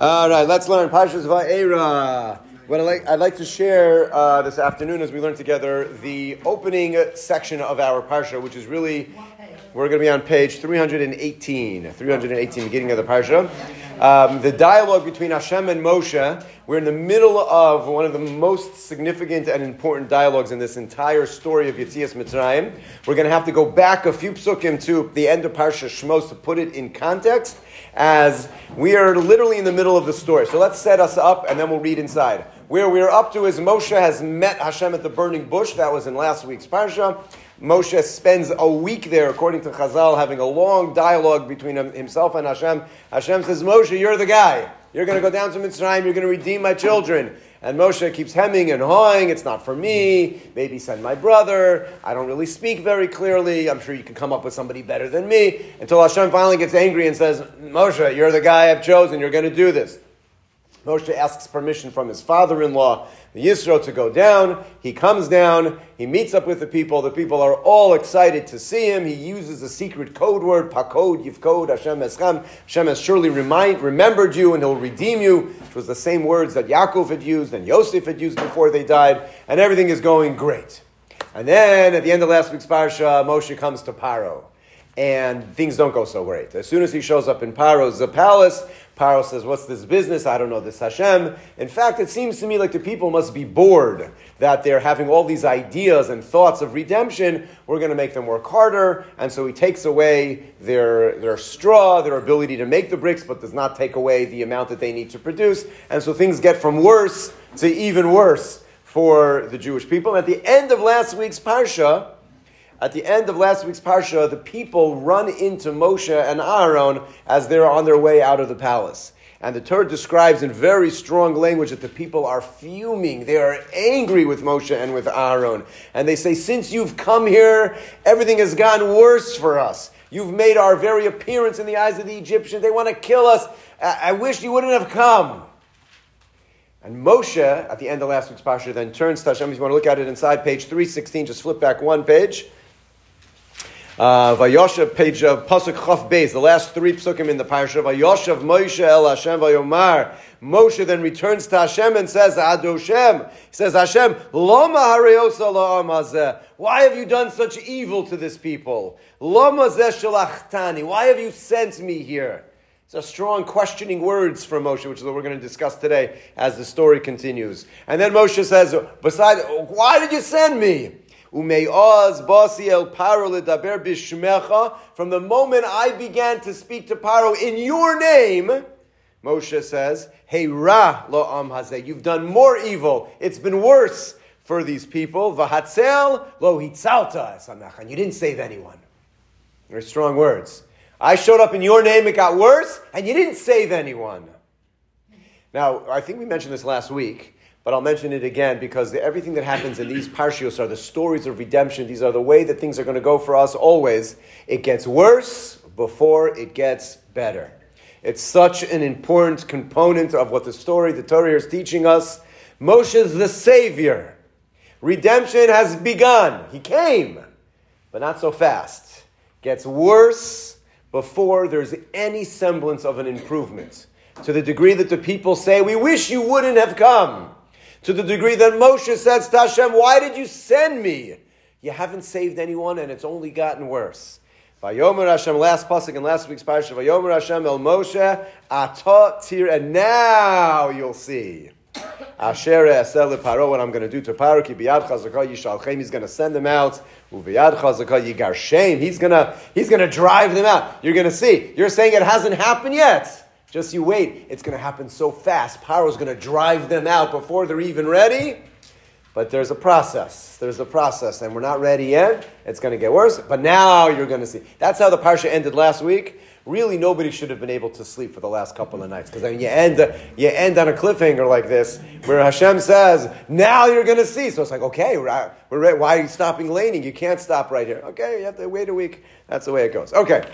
All right, let's learn Parshas Va'era. What I'd like, I'd like to share uh, this afternoon as we learn together the opening section of our Parsha, which is really, we're going to be on page 318, 318, beginning of the Parsha. Um, the dialogue between Hashem and Moshe, we're in the middle of one of the most significant and important dialogues in this entire story of Yitzias Mitzrayim. We're going to have to go back a few psukim to the end of Parsha Shmos to put it in context, as we are literally in the middle of the story. So let's set us up, and then we'll read inside. Where we're up to is Moshe has met Hashem at the burning bush. That was in last week's Parsha. Moshe spends a week there, according to Chazal, having a long dialogue between himself and Hashem. Hashem says, Moshe, you're the guy. You're going to go down to Mitzrayim. You're going to redeem my children. And Moshe keeps hemming and hawing. It's not for me. Maybe send my brother. I don't really speak very clearly. I'm sure you can come up with somebody better than me. Until Hashem finally gets angry and says, Moshe, you're the guy I've chosen. You're going to do this. Moshe asks permission from his father-in-law, the Yisro, to go down. He comes down. He meets up with the people. The people are all excited to see him. He uses a secret code word, Pakod, Yivkod, Hashem Eschem. Hashem has surely remind, remembered you and he'll redeem you, which was the same words that Yaakov had used and Yosef had used before they died. And everything is going great. And then at the end of last week's parsha, Moshe comes to Paro and things don't go so great. As soon as he shows up in Paro's palace, Paro says, What's this business? I don't know this Hashem. In fact, it seems to me like the people must be bored that they're having all these ideas and thoughts of redemption. We're going to make them work harder. And so he takes away their, their straw, their ability to make the bricks, but does not take away the amount that they need to produce. And so things get from worse to even worse for the Jewish people. And at the end of last week's Parsha, at the end of last week's parsha, the people run into Moshe and Aaron as they're on their way out of the palace. And the Torah describes in very strong language that the people are fuming. They are angry with Moshe and with Aaron. And they say, Since you've come here, everything has gotten worse for us. You've made our very appearance in the eyes of the Egyptians. They want to kill us. I, I wish you wouldn't have come. And Moshe, at the end of last week's parsha, then turns to Hashem. If you want to look at it inside page 316, just flip back one page. Uh, Vayoshev, page of Pasuk Chaf Beis, the last three psukim in the parsha. Vayoshev Moshe El Hashem Vayomar. Moshe then returns to Hashem and says, Adoshem. He says, Hashem, Loma Hareosa Why have you done such evil to this people? Loma Shalach Why have you sent me here? It's a strong questioning words from Moshe, which is what we're going to discuss today as the story continues. And then Moshe says, besides, why did you send me? From the moment I began to speak to Paro in your name, Moshe says, Hey Ra lo am hazeh. You've done more evil. It's been worse for these people. Vahatzel lo hitzalta you didn't save anyone. Very strong words. I showed up in your name, it got worse, and you didn't save anyone. Now, I think we mentioned this last week but I'll mention it again because the, everything that happens in these parshios are the stories of redemption. These are the way that things are going to go for us always. It gets worse before it gets better. It's such an important component of what the story, the Torah is teaching us. Moshe's the Savior. Redemption has begun. He came, but not so fast. Gets worse before there's any semblance of an improvement. To the degree that the people say, We wish you wouldn't have come to the degree that Moshe says to Hashem, Why did you send me? You haven't saved anyone, and it's only gotten worse. Vayomer Hashem, last pasuk in last week's parasha. Vayomer Hashem el Moshe atot tir, and now you'll see. Asher esel paro, what I'm going to do to Paro, ki biyad yishalchem, he's going to send them out. Uviyad chazakah yigar shame, he's going to he's going to drive them out. You're going to see. You're saying it hasn't happened yet. Just you wait. It's going to happen so fast. Paro is going to drive them out before they're even ready. But there's a process. There's a process, and we're not ready yet. It's going to get worse. But now you're going to see. That's how the parsha ended last week. Really, nobody should have been able to sleep for the last couple of nights because I mean, you end you end on a cliffhanger like this, where Hashem says, "Now you're going to see." So it's like, okay, we're, we're why are you stopping laning? You can't stop right here. Okay, you have to wait a week. That's the way it goes. Okay.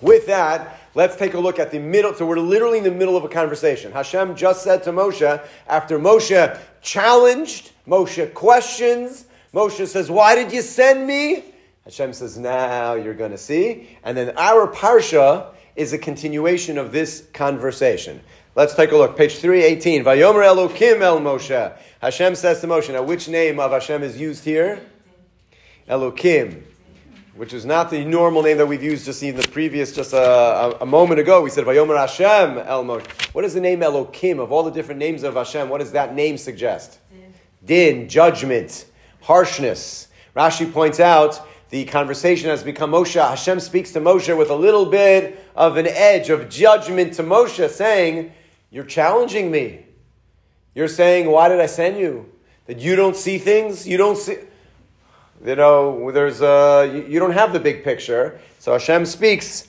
With that, let's take a look at the middle. So we're literally in the middle of a conversation. Hashem just said to Moshe, after Moshe challenged, Moshe questions, Moshe says, Why did you send me? Hashem says, Now you're going to see. And then our Parsha is a continuation of this conversation. Let's take a look. Page 318. Vayomer Elokim El Moshe. Hashem says to Moshe. Now, which name of Hashem is used here? Elokim which is not the normal name that we've used just in the previous, just a, a, a moment ago. We said, Vayomer Hashem El Moshe. What is the name Elokim? Of all the different names of Hashem, what does that name suggest? Din, Din judgment, harshness. Rashi points out the conversation has become Moshe. Hashem speaks to Moshe with a little bit of an edge of judgment to Moshe, saying, You're challenging me. You're saying, Why did I send you? That you don't see things? You don't see you know, there's a, you, don't have the big picture. So Hashem speaks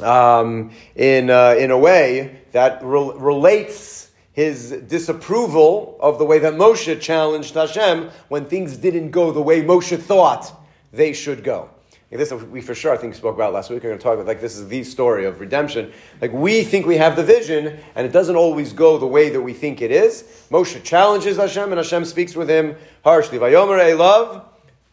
um, in, uh, in a way that re- relates his disapproval of the way that Moshe challenged Hashem when things didn't go the way Moshe thought they should go. This we for sure I think spoke about last week. We're going to talk about like this is the story of redemption. Like we think we have the vision, and it doesn't always go the way that we think it is. Moshe challenges Hashem, and Hashem speaks with him harshly. Vayomer love.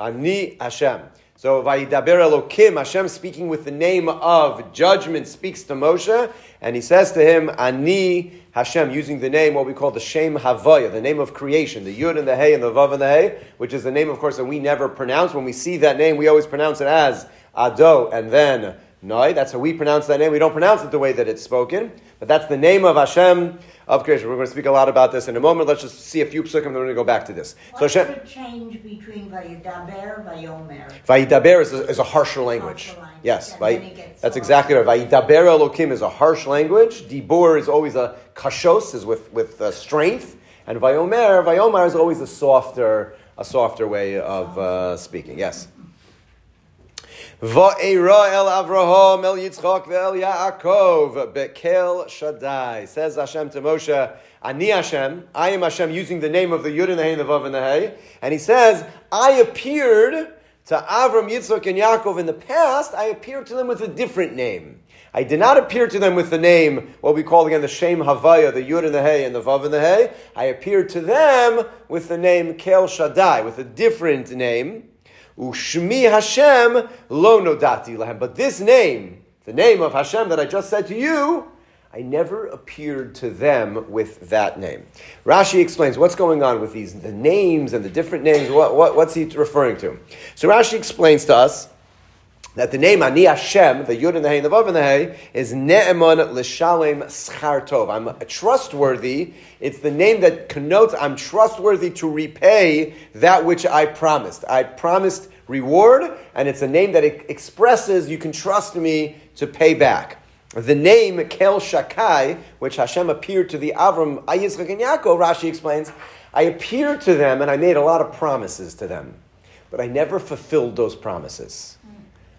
Ani Hashem. So Vayidaber Elokim, Hashem speaking with the name of judgment, speaks to Moshe, and he says to him, Ani Hashem, using the name, what we call the Shem Havaya, the name of creation, the Yud and the Hey and the Vav and the Hey, which is the name, of course, that we never pronounce. When we see that name, we always pronounce it as Ado and then Noi. That's how we pronounce that name. We don't pronounce it the way that it's spoken, but that's the name of Hashem of creation. We're going to speak a lot about this in a moment. Let's just see a few psukim, and then we're going to go back to this. What's so Hashem, the change between Vayidaber, and Vayomer? Vayidaber is a, is a harsher language. Harsher language. Yes, Vay, that's exactly right. Vayidaber Elokim is a harsh language. Dibur is always a kashos, is with, with uh, strength. And Vayomer, Vayomer is always a softer, a softer way of uh, speaking. Yes. Va'era el Avraham el Yitzchak ve'el Yaakov bekel Shaddai. Says Hashem to Moshe, Ani Hashem, I am Hashem, using the name of the Yud and the Hey and the Vav and the Hey. And he says, I appeared to Avram, Yitzchak, and Yaakov in the past. I appeared to them with a different name. I did not appear to them with the name, what we call again the Shem Havaya, the Yud and the Hey and the Vav and the Hey. I appeared to them with the name Kel Shaddai, with a different name. Ushmi Hashem lo nodati lahem. But this name, the name of Hashem that I just said to you, I never appeared to them with that name. Rashi explains what's going on with these the names and the different names. What, what, what's he referring to? So Rashi explains to us that the name Ani Hashem, the Yud and the Hey and the Vav and the Hey, is Ne'eman L'Shalem Schar Tov. I'm trustworthy. It's the name that connotes I'm trustworthy to repay that which I promised. I promised reward, and it's a name that expresses you can trust me to pay back. The name Kel Shakai, which Hashem appeared to the Avram, Yitzchak, and Yaakov, Rashi explains, I appeared to them and I made a lot of promises to them, but I never fulfilled those promises.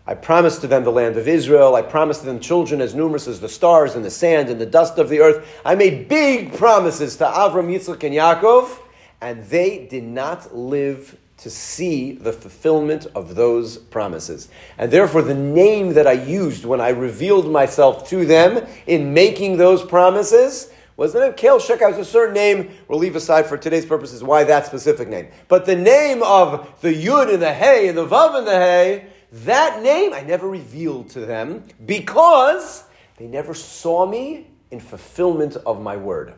I promised to them the land of Israel. I promised them children as numerous as the stars and the sand and the dust of the earth. I made big promises to Avram, Yitzchak, and Yaakov, and they did not live to see the fulfillment of those promises. And therefore, the name that I used when I revealed myself to them in making those promises was the name Kel Shekai was a certain name. We'll leave aside for today's purposes why that specific name. But the name of the Yud and the Hey and the Vav and the Hey that name I never revealed to them because they never saw me in fulfillment of my word.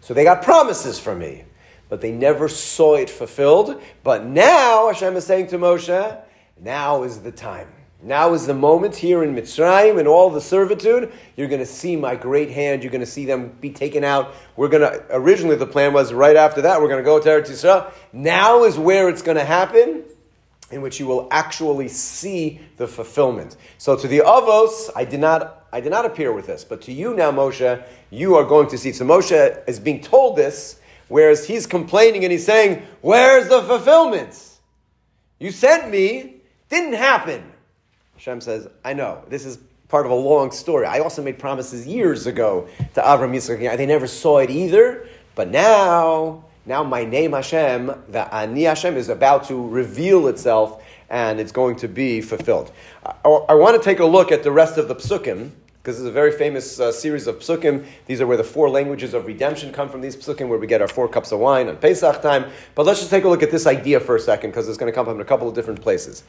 So they got promises from me, but they never saw it fulfilled. But now Hashem is saying to Moshe, now is the time. Now is the moment here in Mitzrayim and all the servitude. You're going to see my great hand. You're going to see them be taken out. We're going to, originally the plan was right after that, we're going to go to Eretz Yisrael. Now is where it's going to happen in which you will actually see the fulfillment. So to the Avos, I did not, I did not appear with this, but to you now, Moshe, you are going to see. So Moshe is being told this, whereas he's complaining and he's saying, "Where's the fulfillment? You sent me, didn't happen." Hashem says, "I know this is." Part of a long story. I also made promises years ago to Avram Yitzchak. They never saw it either, but now now my name Hashem, the Ani Hashem, is about to reveal itself and it's going to be fulfilled. I, I want to take a look at the rest of the psukim because this is a very famous uh, series of psukim. These are where the four languages of redemption come from. These psukim, where we get our four cups of wine on Pesach time. But let's just take a look at this idea for a second because it's going to come from a couple of different places.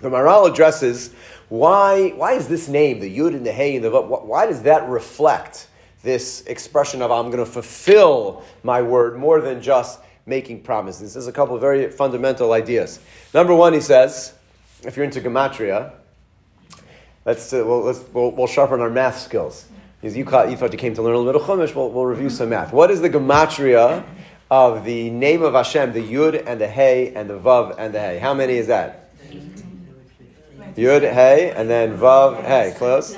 The Maharal addresses why, why is this name, the Yud and the Hey and the what? Why does that reflect this expression of I'm going to fulfill my word more than just making promises. There's a couple very fundamental ideas. Number one, he says, if you're into gematria, let's, uh, we'll, let's we'll, we'll, sharpen our math skills. Because you, you thought you came to learn a little bit of Chumash, we'll, we'll review some math. What is the gematria of the name of Hashem, the Yud and the Hey and the Vav and the Hey? How many is that? Yud, Hey, and then Vav, Hey. Close?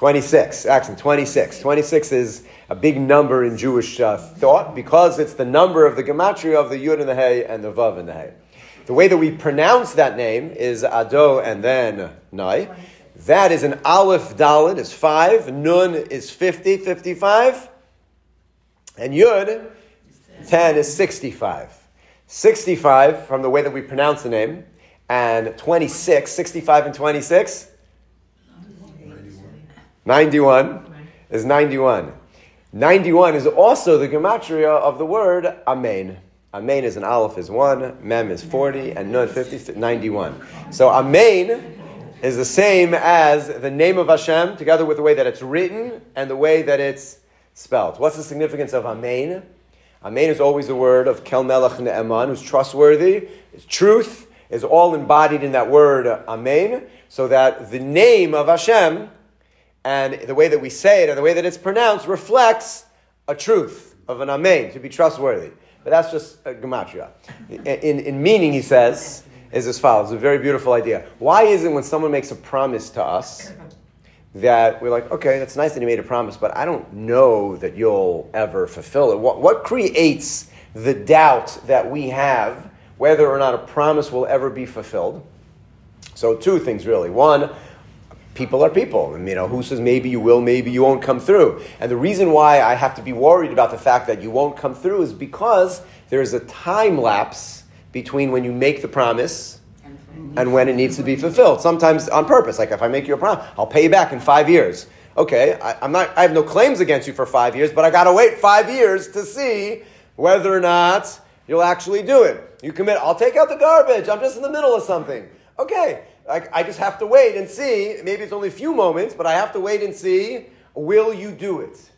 26. Excellent. 26. 26 is a big number in Jewish uh, thought because it's the number of the gematria of the Yud and the Hey and the Vav and the Hey. The way that we pronounce that name is Ado and then Nai. That is an Aleph Dalet is 5, Nun is 50, 55, and Yud, 10 is 65. 65 from the way that we pronounce the name, and 26, 65 and 26, 91 is 91. 91 is also the gematria of the word Amen. Amen is an aleph is 1, mem is 40, and nun 50, 91. So Amen is the same as the name of Hashem, together with the way that it's written and the way that it's spelled. What's the significance of Amen? Amen is always the word of Kel Melech Ne'eman, who's trustworthy. Truth is all embodied in that word Amen, so that the name of Hashem and the way that we say it and the way that it's pronounced reflects a truth of an amen, to be trustworthy. But that's just a gematria. In, in meaning, he says, is as follows. A very beautiful idea. Why is it when someone makes a promise to us that we're like, okay, that's nice that you made a promise, but I don't know that you'll ever fulfill it? What, what creates the doubt that we have whether or not a promise will ever be fulfilled? So, two things really. One, people are people. And, you know, who says maybe you will, maybe you won't come through? And the reason why I have to be worried about the fact that you won't come through is because there's a time lapse between when you make the promise and when it needs to be fulfilled. Sometimes on purpose. Like if I make you a promise, I'll pay you back in five years. Okay, I, am not. I have no claims against you for five years, but I got to wait five years to see whether or not you'll actually do it. You commit. I'll take out the garbage. I'm just in the middle of something. Okay, I, I just have to wait and see. Maybe it's only a few moments, but I have to wait and see. Will you do it?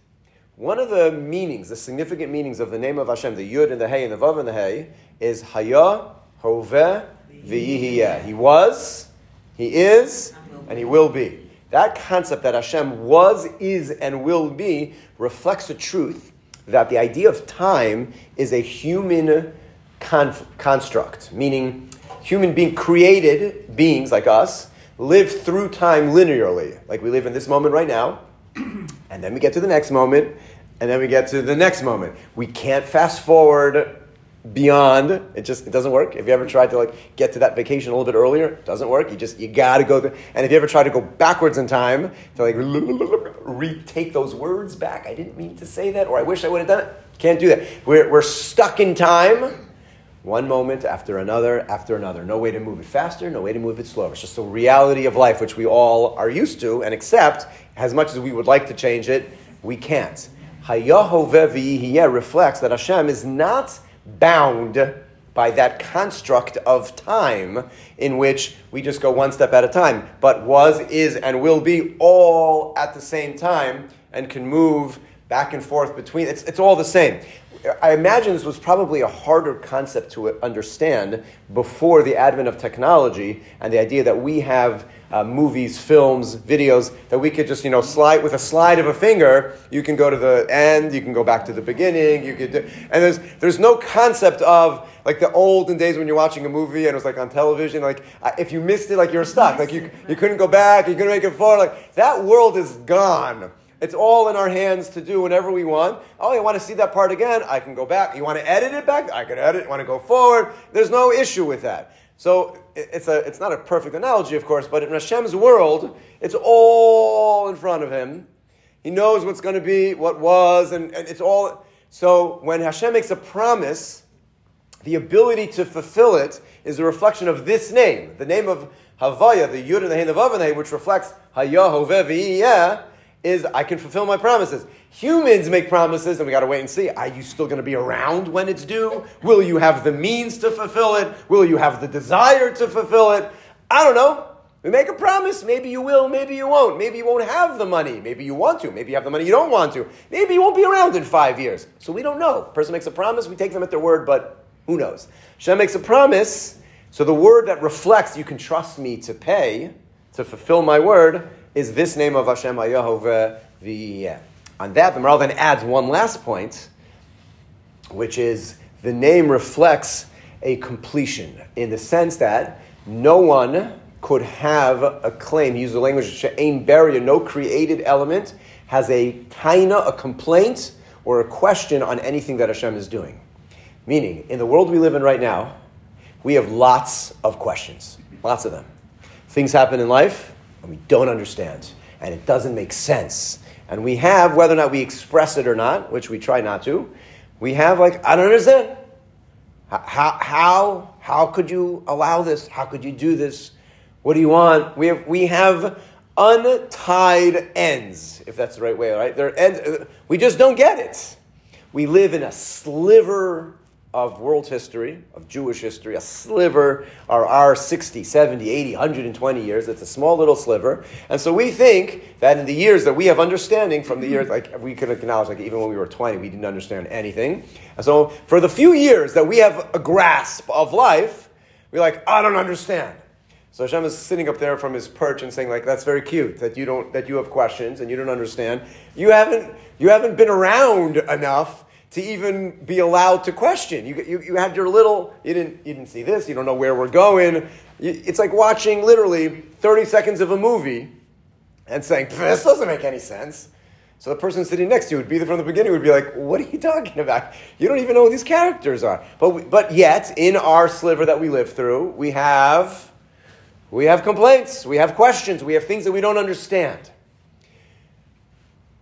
One of the meanings, the significant meanings of the name of Hashem, the Yud and the Hey and the Vav and the Hey, is Haya, Hoveh, V'yihiyeh. He was, He is, and He will be. That concept that Hashem was, is, and will be reflects the truth that the idea of time is a human conf- construct, meaning human being created beings like us live through time linearly, like we live in this moment right now, and then we get to the next moment, and then we get to the next moment. We can't fast forward beyond. It just it doesn't work. If you ever tried to like get to that vacation a little bit earlier it doesn't work. You just you gotta go there and if you ever try to go backwards in time to like retake those words back i didn't mean to say that or i wish i would have done it. Can't do that. We're, we're stuck in time one moment after another after another. No way to move it faster, no way to move it slower. It's just the reality of life, which we all are used to and accept. As much as we would like to change it, we can't. Hayahoveh reflects that Hashem is not bound by that construct of time in which we just go one step at a time, but was, is, and will be all at the same time and can move back and forth between. It's, it's all the same. I imagine this was probably a harder concept to understand before the advent of technology and the idea that we have uh, movies, films, videos that we could just you know slide with a slide of a finger. You can go to the end, you can go back to the beginning. You could, do, and there's there's no concept of like the olden days when you're watching a movie and it was like on television. Like if you missed it, like you're stuck. Like you you couldn't go back, you couldn't make it forward. Like that world is gone. It's all in our hands to do whenever we want. Oh, you want to see that part again? I can go back. You want to edit it back? I can edit. Want to go forward? There's no issue with that. So it's, a, it's not a perfect analogy, of course, but in Hashem's world, it's all in front of him. He knows what's going to be, what was, and, and it's all. So when Hashem makes a promise, the ability to fulfill it is a reflection of this name, the name of Havaya, the Yud and the Hein of Avaneh, which reflects Hayah is I can fulfill my promises. Humans make promises, and we got to wait and see. Are you still going to be around when it's due? Will you have the means to fulfill it? Will you have the desire to fulfill it? I don't know. We make a promise. Maybe you will, maybe you won't. Maybe you won't have the money. Maybe you want to. Maybe you have the money you don't want to. Maybe you won't be around in five years. So we don't know. person makes a promise, we take them at their word, but who knows? Hashem makes a promise, so the word that reflects you can trust me to pay, to fulfill my word, is this name of Hashem Ayahovah V'yeh. On that, the Maharal then adds one last point, which is the name reflects a completion in the sense that no one could have a claim, use the language of she'ain beriyah, no created element, has a taina, a complaint, or a question on anything that Hashem is doing. Meaning, in the world we live in right now, we have lots of questions, lots of them. Things happen in life, and we don't understand, and it doesn't make sense. And we have, whether or not we express it or not, which we try not to, we have like, I don't understand. How, how, how could you allow this? How could you do this? What do you want? We have, we have untied ends, if that's the right way, right? They're ends, uh, we just don't get it. We live in a sliver of world history, of Jewish history, a sliver are our 60, 70, 80, 120 years. It's a small little sliver. And so we think that in the years that we have understanding from the years, like we can acknowledge, like even when we were 20, we didn't understand anything. And so for the few years that we have a grasp of life, we're like, I don't understand. So Hashem is sitting up there from his perch and saying, like, that's very cute that you don't that you have questions and you don't understand. You haven't you haven't been around enough to even be allowed to question. You, you, you had your little, you didn't, you didn't see this, you don't know where we're going. It's like watching literally 30 seconds of a movie and saying, this doesn't make any sense. So the person sitting next to you would be there from the beginning, would be like, what are you talking about? You don't even know who these characters are. But, we, but yet, in our sliver that we live through, we have, we have complaints, we have questions, we have things that we don't understand.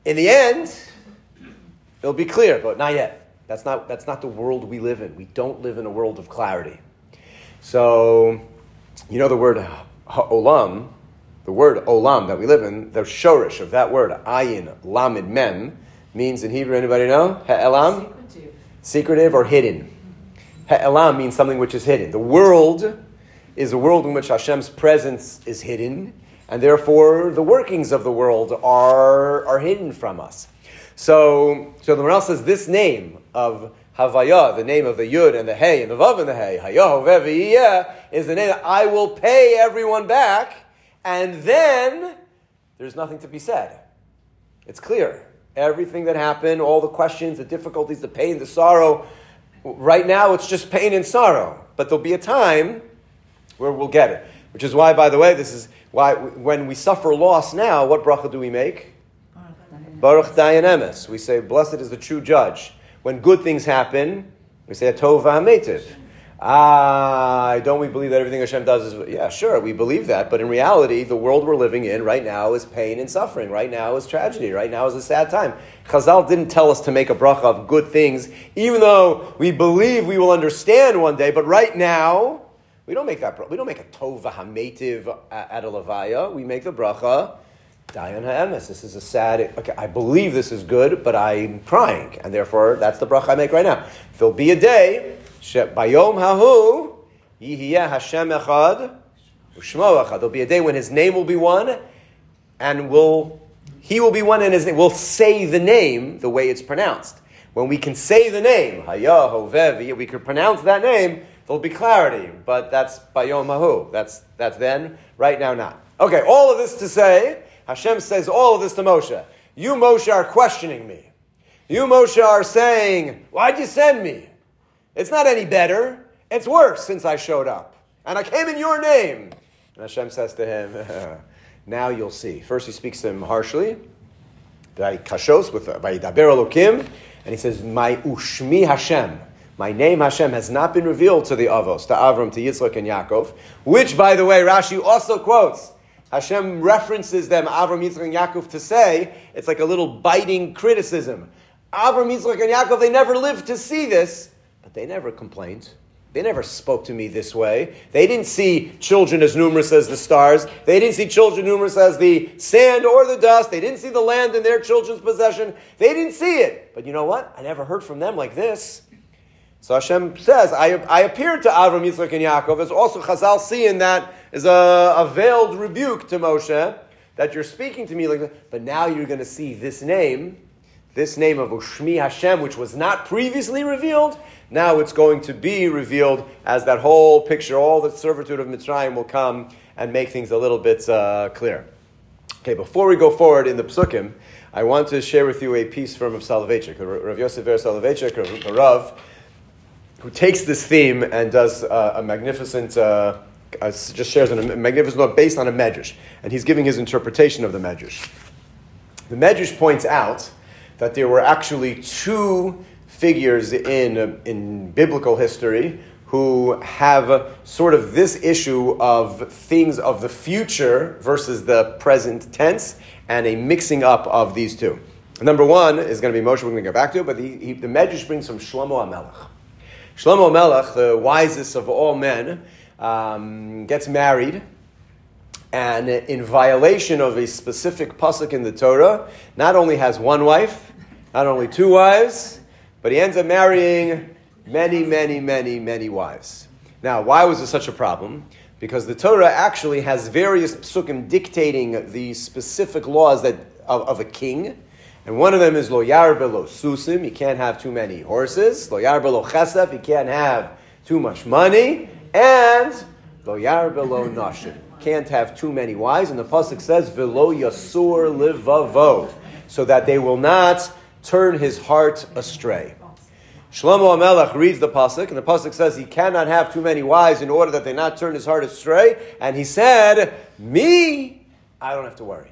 In the end, It'll be clear, but not yet. That's not, that's not the world we live in. We don't live in a world of clarity. So, you know the word uh, olam, the word olam that we live in, the shorish of that word, ayin, lamid, mem, means in Hebrew, anybody know? He'elam? Secretive. Secretive or hidden. He'elam means something which is hidden. The world is a world in which Hashem's presence is hidden, and therefore the workings of the world are, are hidden from us. So, so the Maharal says this name of Havaya, the name of the Yud and the Hey and the Vav and the Hey, Hayahoveviyeh, is the name that I will pay everyone back, and then there's nothing to be said. It's clear. Everything that happened, all the questions, the difficulties, the pain, the sorrow, right now it's just pain and sorrow. But there'll be a time where we'll get it. Which is why, by the way, this is why when we suffer loss now, what bracha do we make? Baruch Dayan Emes. We say, Blessed is the true judge. When good things happen, we say, Tov V'Hametiv. Ah, don't we believe that everything Hashem does is, yeah, sure, we believe that, but in reality, the world we're living in right now is pain and suffering. Right now is tragedy. Right now is a sad time. Chazal didn't tell us to make a bracha of good things, even though we believe we will understand one day, but right now, we don't make that, we don't make a Tov hametiv at a Levaya. We make the bracha Dayan ha'emes. This is a sad. Okay, I believe this is good, but I'm crying, and therefore that's the bracha I make right now. There'll be a day. Bayom hahu yihiyeh Hashem echad u'shmo echad. There'll be a day when His name will be one, and will He will be one, and His name. We'll say the name the way it's pronounced. When we can say the name, Hayahovev, we can pronounce that name. There'll be clarity, but that's Bayom hahu. That's that's then. Right now, not. Okay. All of this to say Hashem says all of this to Moshe. You, Moshe, are questioning me. You, Moshe, are saying, Why'd you send me? It's not any better. It's worse since I showed up. And I came in your name. And Hashem says to him, Now you'll see. First, he speaks to him harshly, by kashos, with by daber elokim, and he says, My ushmi Hashem. My name Hashem has not been revealed to the Avos, to Avram, to Yitzchak, and Yaakov, which, by the way, Rashi also quotes. Hashem references them, Avram, Yitzchak, and Yaakov, to say it's like a little biting criticism. Avram, Yitzchak, and Yaakov, they never lived to see this, but they never complained. They never spoke to me this way. They didn't see children as numerous as the stars. They didn't see children numerous as the sand or the dust. They didn't see the land in their children's possession. They didn't see it. But you know what? I never heard from them like this. So Hashem says, I, I appeared to Avram, Yitzchak, and Yaakov. It's also Chazal seeing that is a, a veiled rebuke to Moshe that you're speaking to me like that. But now you're going to see this name, this name of Ushmi Hashem, which was not previously revealed. Now it's going to be revealed as that whole picture, all the servitude of Mitzrayim will come and make things a little bit uh, clear. Okay, before we go forward in the psukim, I want to share with you a piece from Rav Soloveitchik, Rav Yosef Ber Soloveitchik, Rav, who takes this theme and does uh, a magnificent, uh, uh, just shares a magnificent based on a medrash, and he's giving his interpretation of the medrash. The medrash points out that there were actually two figures in, in biblical history who have sort of this issue of things of the future versus the present tense and a mixing up of these two. Number one is going to be Moshe, we're going to go back to it, but he, he, the Medrash brings from Shlomo HaMelech. Shlomo HaMelech, the wisest of all men, um, gets married, and in violation of a specific pasuk in the Torah, not only has one wife, not only two wives, but he ends up marrying many, many, many, many wives. Now, why was this such a problem? Because the Torah actually has various psukim dictating the specific laws that, of, of a king. And one of them is lo yarbe lo susim, you can't have too many horses. Lo yarbe lo chesef, you can't have too much money. And lo yarbe lo nashim, can't have too many wives. And the pasuk says velo yasur livavo, so that they will not turn his heart astray. Shlomo HaMelech reads the pasuk, and the pasuk says he cannot have too many wives in order that they not turn his heart astray. And he said, "Me, I don't have to worry.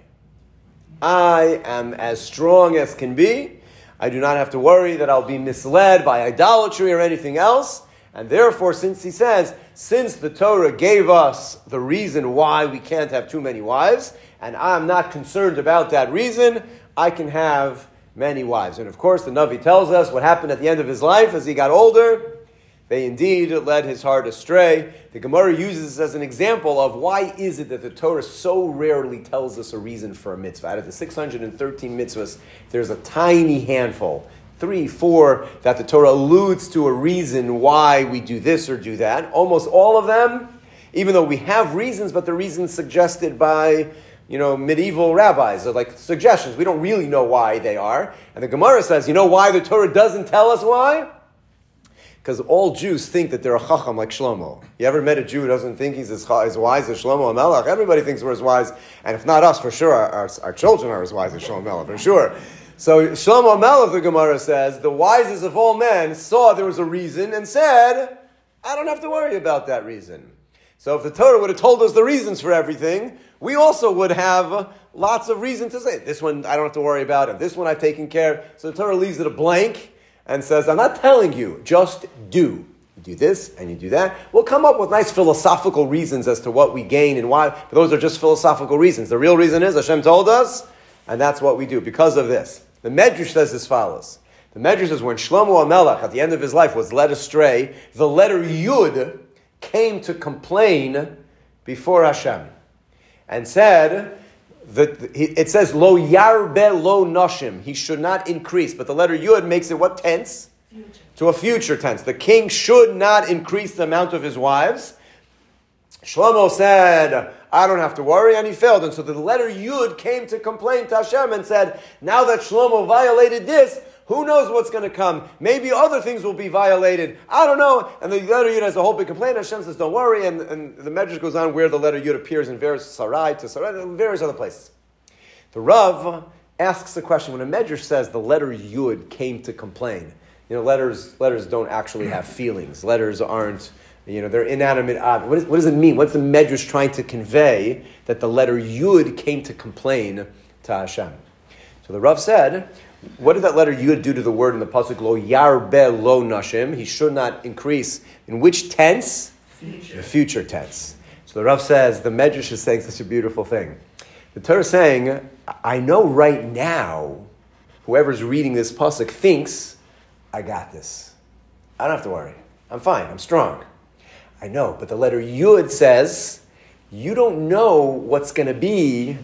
I am as strong as can be. I do not have to worry that I'll be misled by idolatry or anything else." And therefore, since he says, since the Torah gave us the reason why we can't have too many wives, and I'm not concerned about that reason, I can have many wives. And of course, the Navi tells us what happened at the end of his life as he got older. They indeed led his heart astray. The Gemara uses this as an example of why is it that the Torah so rarely tells us a reason for a mitzvah. Out of the 613 mitzvahs, there's a tiny handful, three, four, that the Torah alludes to a reason why we do this or do that. Almost all of them, even though we have reasons, but the reasons suggested by you know, medieval rabbis, are like suggestions. We don't really know why they are. And the Gemara says, you know why the Torah doesn't tell us why? Because all Jews think that they're a chacham like Shlomo. You ever met a Jew who doesn't think he's as, as wise as Shlomo HaMelech? Everybody thinks we're as wise, and if not us, for sure, our, our, our children are as wise as Shlomo HaMelech, for sure. So Shlomo HaMelech, the Gemara says, the wisest of all men saw there was a reason and said, I don't have to worry about that reason. So if the Torah would have told us the reasons for everything, we also would have lots of reason to say, this one I don't have to worry about, and this one I've taken care of. So the Torah leaves it a blank and says, I'm not telling you, just do. You do this and you do that. We'll come up with nice philosophical reasons as to what we gain and why, but those are just philosophical reasons. The real reason is Hashem told us, and that's what we do because of this. The Medrash says as follows. The Medrash says when Shlomo HaMelech, at the end of his life, was led astray, the letter Yud came to complain before Hashem and said that it says lo yarbe lo nashim. He should not increase, but the letter yud makes it what tense? Future. To a future tense. The king should not increase the amount of his wives. Shlomo said, I don't have to worry, and he failed. And so the letter Yud came to complain to Hashem and said, Now that Shlomo violated this, who knows what's going to come? Maybe other things will be violated. I don't know. And the letter Yud has a whole big complaint. Hashem says, don't worry. And, and the Medrash goes on where the letter Yud appears in various Sarai to Sarai, and various other places. The Rav asks the question when a Medrash says the letter Yud came to complain. You know, letters, letters don't actually have feelings. Letters aren't, you know, they're inanimate objects. What, is, what does it mean? What's the Medrash trying to convey that the letter Yud came to complain to Hashem? So the Rav said, what did that letter Yud do to the word in the pasuk lo yarbe lo nashim? He should not increase. In which tense? Future. The future tense. So the Rav says the Medrash is saying such a beautiful thing. The Torah is saying, I know right now, whoever's reading this pasuk thinks, I got this. I don't have to worry. I'm fine. I'm strong. I know, but the letter Yud says, you don't know what's going to be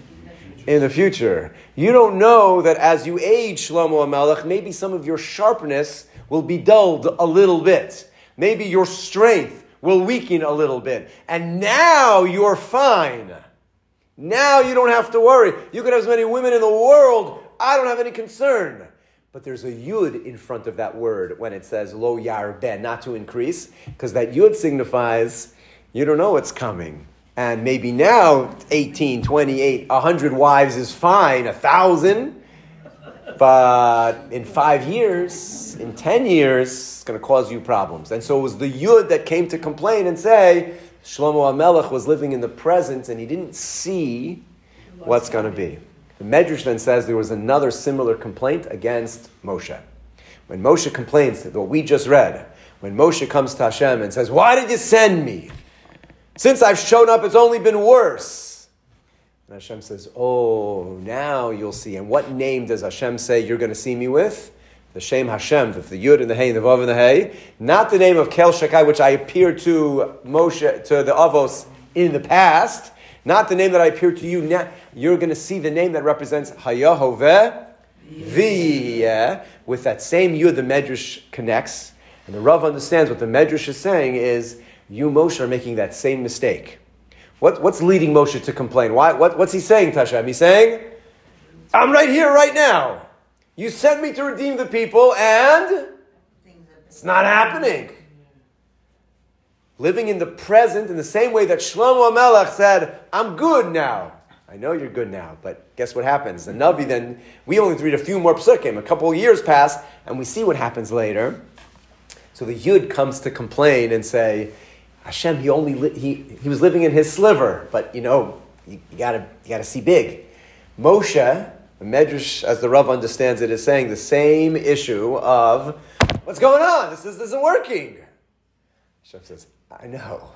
in the future. You don't know that as you age, Shlomo HaMelech, maybe some of your sharpness will be dulled a little bit. Maybe your strength will weaken a little bit. And now you're fine. Now you don't have to worry. You could have as many women in the world. I don't have any concern. But there's a yud in front of that word when it says lo yar ben, not to increase, because that yud signifies you don't know what's coming. And maybe now 18, 28, 100 wives is fine, a thousand. But in five years, in 10 years, it's going to cause you problems. And so it was the Yud that came to complain and say, Shlomo HaMelech was living in the present and he didn't see what's going to be. The Medrash then says there was another similar complaint against Moshe. When Moshe complains, that what we just read, when Moshe comes to Hashem and says, Why did you send me? Since I've shown up, it's only been worse. And Hashem says, Oh, now you'll see. And what name does Hashem say you're going to see me with? The Shem Hashem, the, the Yud and the Hey and the Vav and the Hey. Not the name of Kel Shekai, which I appeared to Moshe, to the Avos in the past. Not the name that I appeared to you now. You're going to see the name that represents Hayahoveh V'yeh. With that same Yud, the Medrash connects. And the Rav understands what the Medrash is saying is, you, Moshe, are making that same mistake. What, what's leading Moshe to complain? Why, what, what's he saying, Tashem? He's saying, I'm right here, right now. You sent me to redeem the people, and it's not happening. Living in the present in the same way that Shlomo Melech said, I'm good now. I know you're good now, but guess what happens? The Navi then, we only read a few more psukim. A couple of years pass, and we see what happens later. So the Yud comes to complain and say, Hashem, he only li- he, he was living in his sliver, but you know, you, you, gotta you gotta see big. Moshe, the Medrash, as the Rav understands it, is saying the same issue of what's going on? This, is, this isn't working. Hashem says, I know,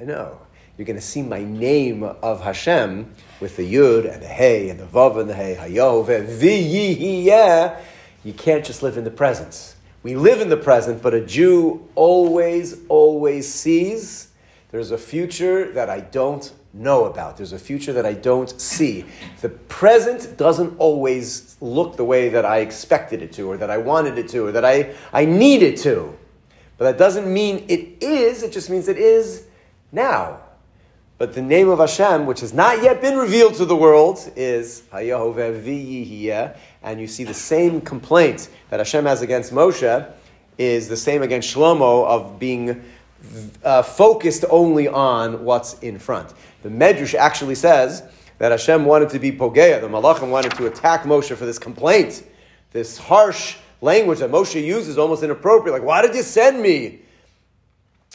I know. You're going to see my name of Hashem with the Yud and the Hey and the Vav and the Hey, Hayov V'yihiyeh. You can't just live in the presence. We live in the present, but a Jew always, always sees there's a future that I don't know about. There's a future that I don't see. The present doesn't always look the way that I expected it to, or that I wanted it to, or that I, I need it to. But that doesn't mean it is, it just means it is now. But the name of Hashem, which has not yet been revealed to the world, is And you see the same complaint that Hashem has against Moshe is the same against Shlomo of being uh, focused only on what's in front. The Medrash actually says that Hashem wanted to be Pogeya. The Malachim wanted to attack Moshe for this complaint, this harsh language that Moshe uses, almost inappropriate. Like, why did you send me?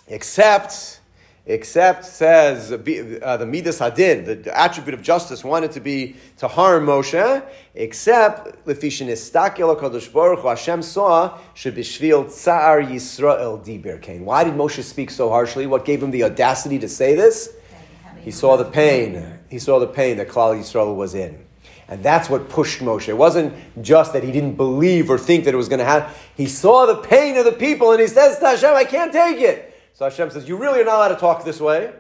Except except says uh, the Midas Hadin, the attribute of justice, wanted to be to harm Moshe, except Lefishin Istakel Kadosh Baruch Hashem saw should Shebishvil Tsar Yisrael Diber Kain. Why did Moshe speak so harshly? What gave him the audacity to say this? He saw the pain. He saw the pain that Klal Yisrael was in. And that's what pushed Moshe. It wasn't just that he didn't believe or think that it was going to happen. He saw the pain of the people and he says to Hashem, I can't take it. So Hashem says, You really are not allowed to talk this way,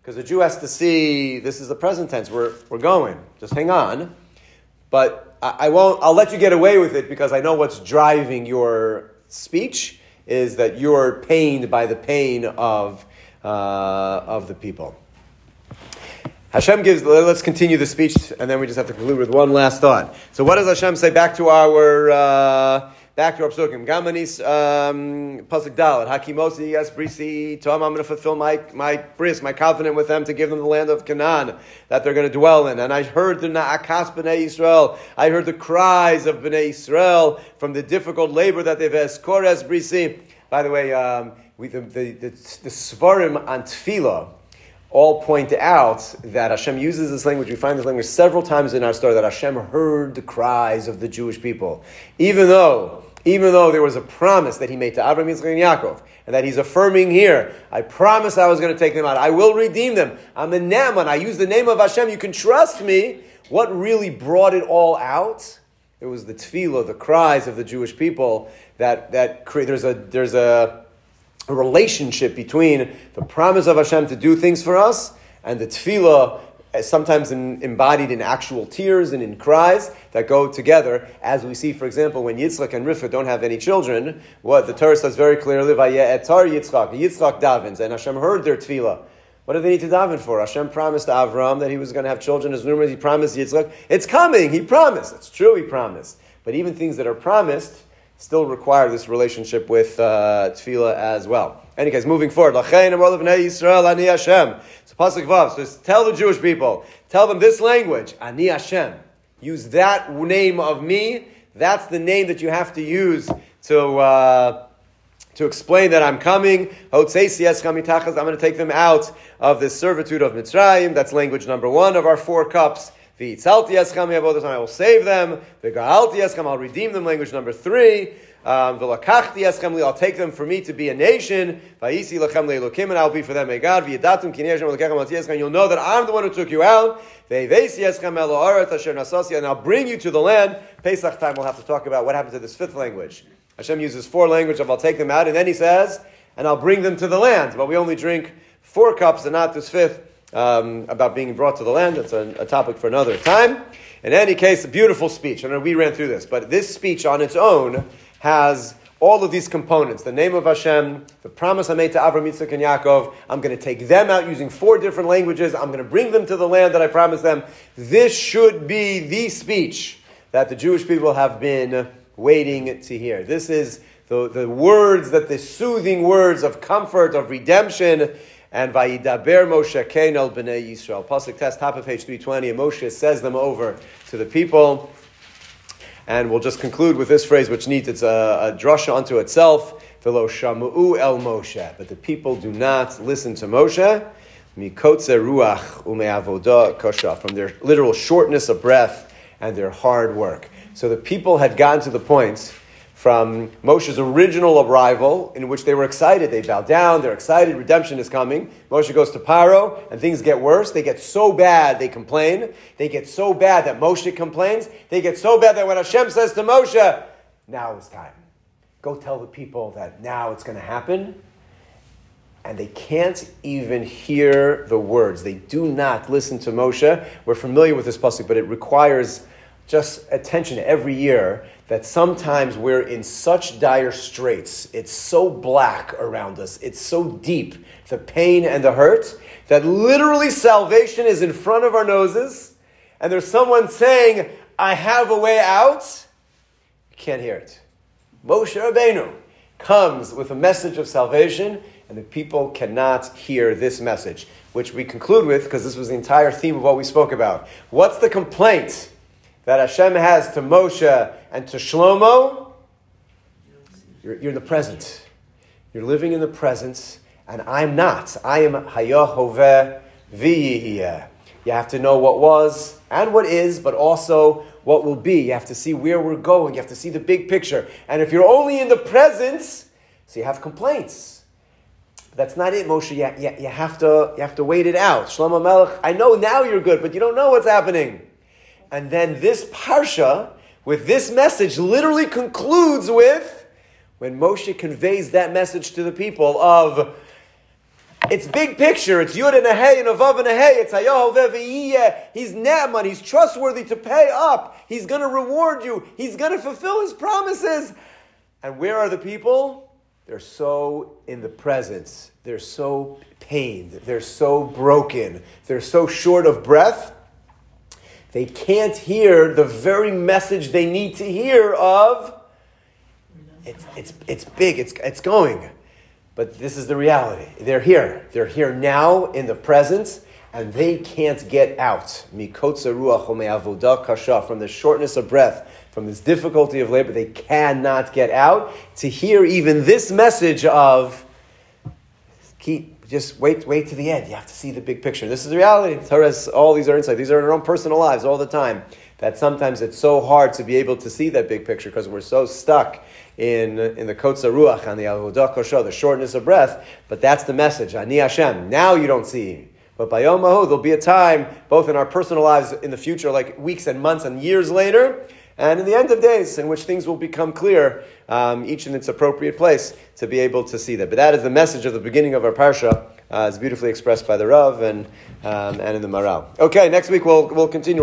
because the Jew has to see this is the present tense. We're, we're going. Just hang on. But I, I won't, I'll let you get away with it because I know what's driving your speech is that you're pained by the pain of, uh, of the people. Hashem gives, let's continue the speech, and then we just have to conclude with one last thought. So, what does Hashem say back to our. Uh, back to our psukim. Gamanis um, pasuk dalet hakimosi yes brisi tom. I'm going to fulfill my my bris, my covenant with them to give them the land of Canaan that they're going to dwell in. And I heard the naakas bnei Israel. I heard the cries of bnei Israel from the difficult labor that they've eskores brisi. By the way, um, we, the, the, the, the svarim on tefillah all point out that Hashem uses this language. We find this language several times in our story that Hashem heard the cries of the Jewish people. Even though, even though there was a promise that he made to Abraham, Yitzchak, and Yaakov, and that he's affirming here, I promise I was going to take them out. I will redeem them. I'm a Ne'eman. I use the name of Hashem. You can trust me. What really brought it all out? It was the tefillah, the cries of the Jewish people that, that there's a, there's a, a relationship between the promise of Hashem to do things for us and the tefillah uh, sometimes in, embodied in actual tears and in cries that go together, as we see, for example, when Yitzchak and Rivka don't have any children, what the Torah says very clearly, etar Yitzchak, Yitzchak davens, and Hashem heard their tefillah. What do they need to daven for? Hashem promised Avram that he was going to have children. As numerous, he promised Yitzchak. It's coming. He promised. It's true. He promised. But even things that are promised still require this relationship with uh, tefillah as well. Any case, moving forward. So pasuk vav. So tell the Jewish people, tell them this language, ani Hashem. Use that name of me. That's the name that you have to use to. Uh, to explain that I'm coming. I'm going to take them out of this servitude of Mitzrayim. That's language number one of our four cups. I will save them. I'll redeem them. Language number three. Um, I'll take them for me to be a nation. And I'll be for them a God. You'll know that I'm the one who took you out. And I'll bring you to the land. Pesach time we'll have to talk about what happened to this fifth language. Hashem uses four language of I'll take them out, and then he says, and I'll bring them to the land. But we only drink four cups and not this fifth um, about being brought to the land. That's a, a, topic for another time. In any case, a beautiful speech. I know we ran through this, but this speech on its own has all of these components. The name of Hashem, the promise I made to Abraham, Yitzchak, and Yaakov. I'm going to take them out using four different languages. I'm going to bring them to the land that I promised them. This should be the speech that the Jewish people have been waiting to hear. This is the, the words that the soothing words of comfort, of redemption, and Vayidaber Moshe Kain el Bnei Yisrael. Pasuk tet, top of page 320, and Moshe says them over to the people. And we'll just conclude with this phrase, which needs its a, a drasha unto itself. Velo shamu'u el Moshe. But the people do not listen to Moshe. Mikotze ruach umeavoda kosha. From their literal shortness of breath and their hard work. So the people had gotten to the point from Moshe's original arrival, in which they were excited. They bow down, they're excited, redemption is coming. Moshe goes to Paro, and things get worse. They get so bad, they complain. They get so bad that Moshe complains. They get so bad that when Hashem says to Moshe, now is time. Go tell the people that now it's going to happen. And they can't even hear the words. They do not listen to Moshe. We're familiar with this pasuk, but it requires just attention every year that sometimes we're in such dire straits, it's so black around us, it's so deep, the pain and the hurt, that literally salvation is in front of our noses, and there's someone saying, I have a way out. You can't hear it. Moshe Rabbeinu comes with a message of salvation, and the people cannot hear this message, which we conclude with because this was the entire theme of what we spoke about. What's the complaint? That Hashem has to Moshe and to Shlomo, you're, you're in the present. You're living in the presence, and I'm not. I am Hayahoveh V'yiyeh. You have to know what was and what is, but also what will be. You have to see where we're going. You have to see the big picture. And if you're only in the presence, so you have complaints. But that's not it, Moshe. You, you, you, have to, you have to wait it out. Shlomo Melech, I know now you're good, but you don't know what's happening. And then this parsha, with this message, literally concludes with when Moshe conveys that message to the people of it's big picture. It's Yud and a Hey and a Vav and a Hey. It's Hayahoveh He's Ne'eman. He's trustworthy to pay up. He's going to reward you. He's going to fulfill his promises. And where are the people? They're so in the presence. They're so pained. They're so broken. They're so short of breath they can't hear the very message they need to hear of it's, it's, it's big, it's, it's going. But this is the reality. They're here. They're here now in the presence, and they can't get out. From the shortness of breath, from this difficulty of labor, they cannot get out to hear even this message of keep just wait, wait to the end. You have to see the big picture. This is the reality. Torah all these are insights. These are in our own personal lives all the time. That sometimes it's so hard to be able to see that big picture because we're so stuck in, in the kotza ruach and the avodah kosha, the shortness of breath. But that's the message. Ani Hashem. Now you don't see. But by Yom there'll be a time, both in our personal lives in the future, like weeks and months and years later, and in the end of days, in which things will become clear, um, each in its appropriate place, to be able to see that. But that is the message of the beginning of our parsha, uh, is beautifully expressed by the Rav and, um, and in the Maharal. Okay, next week we'll, we'll continue.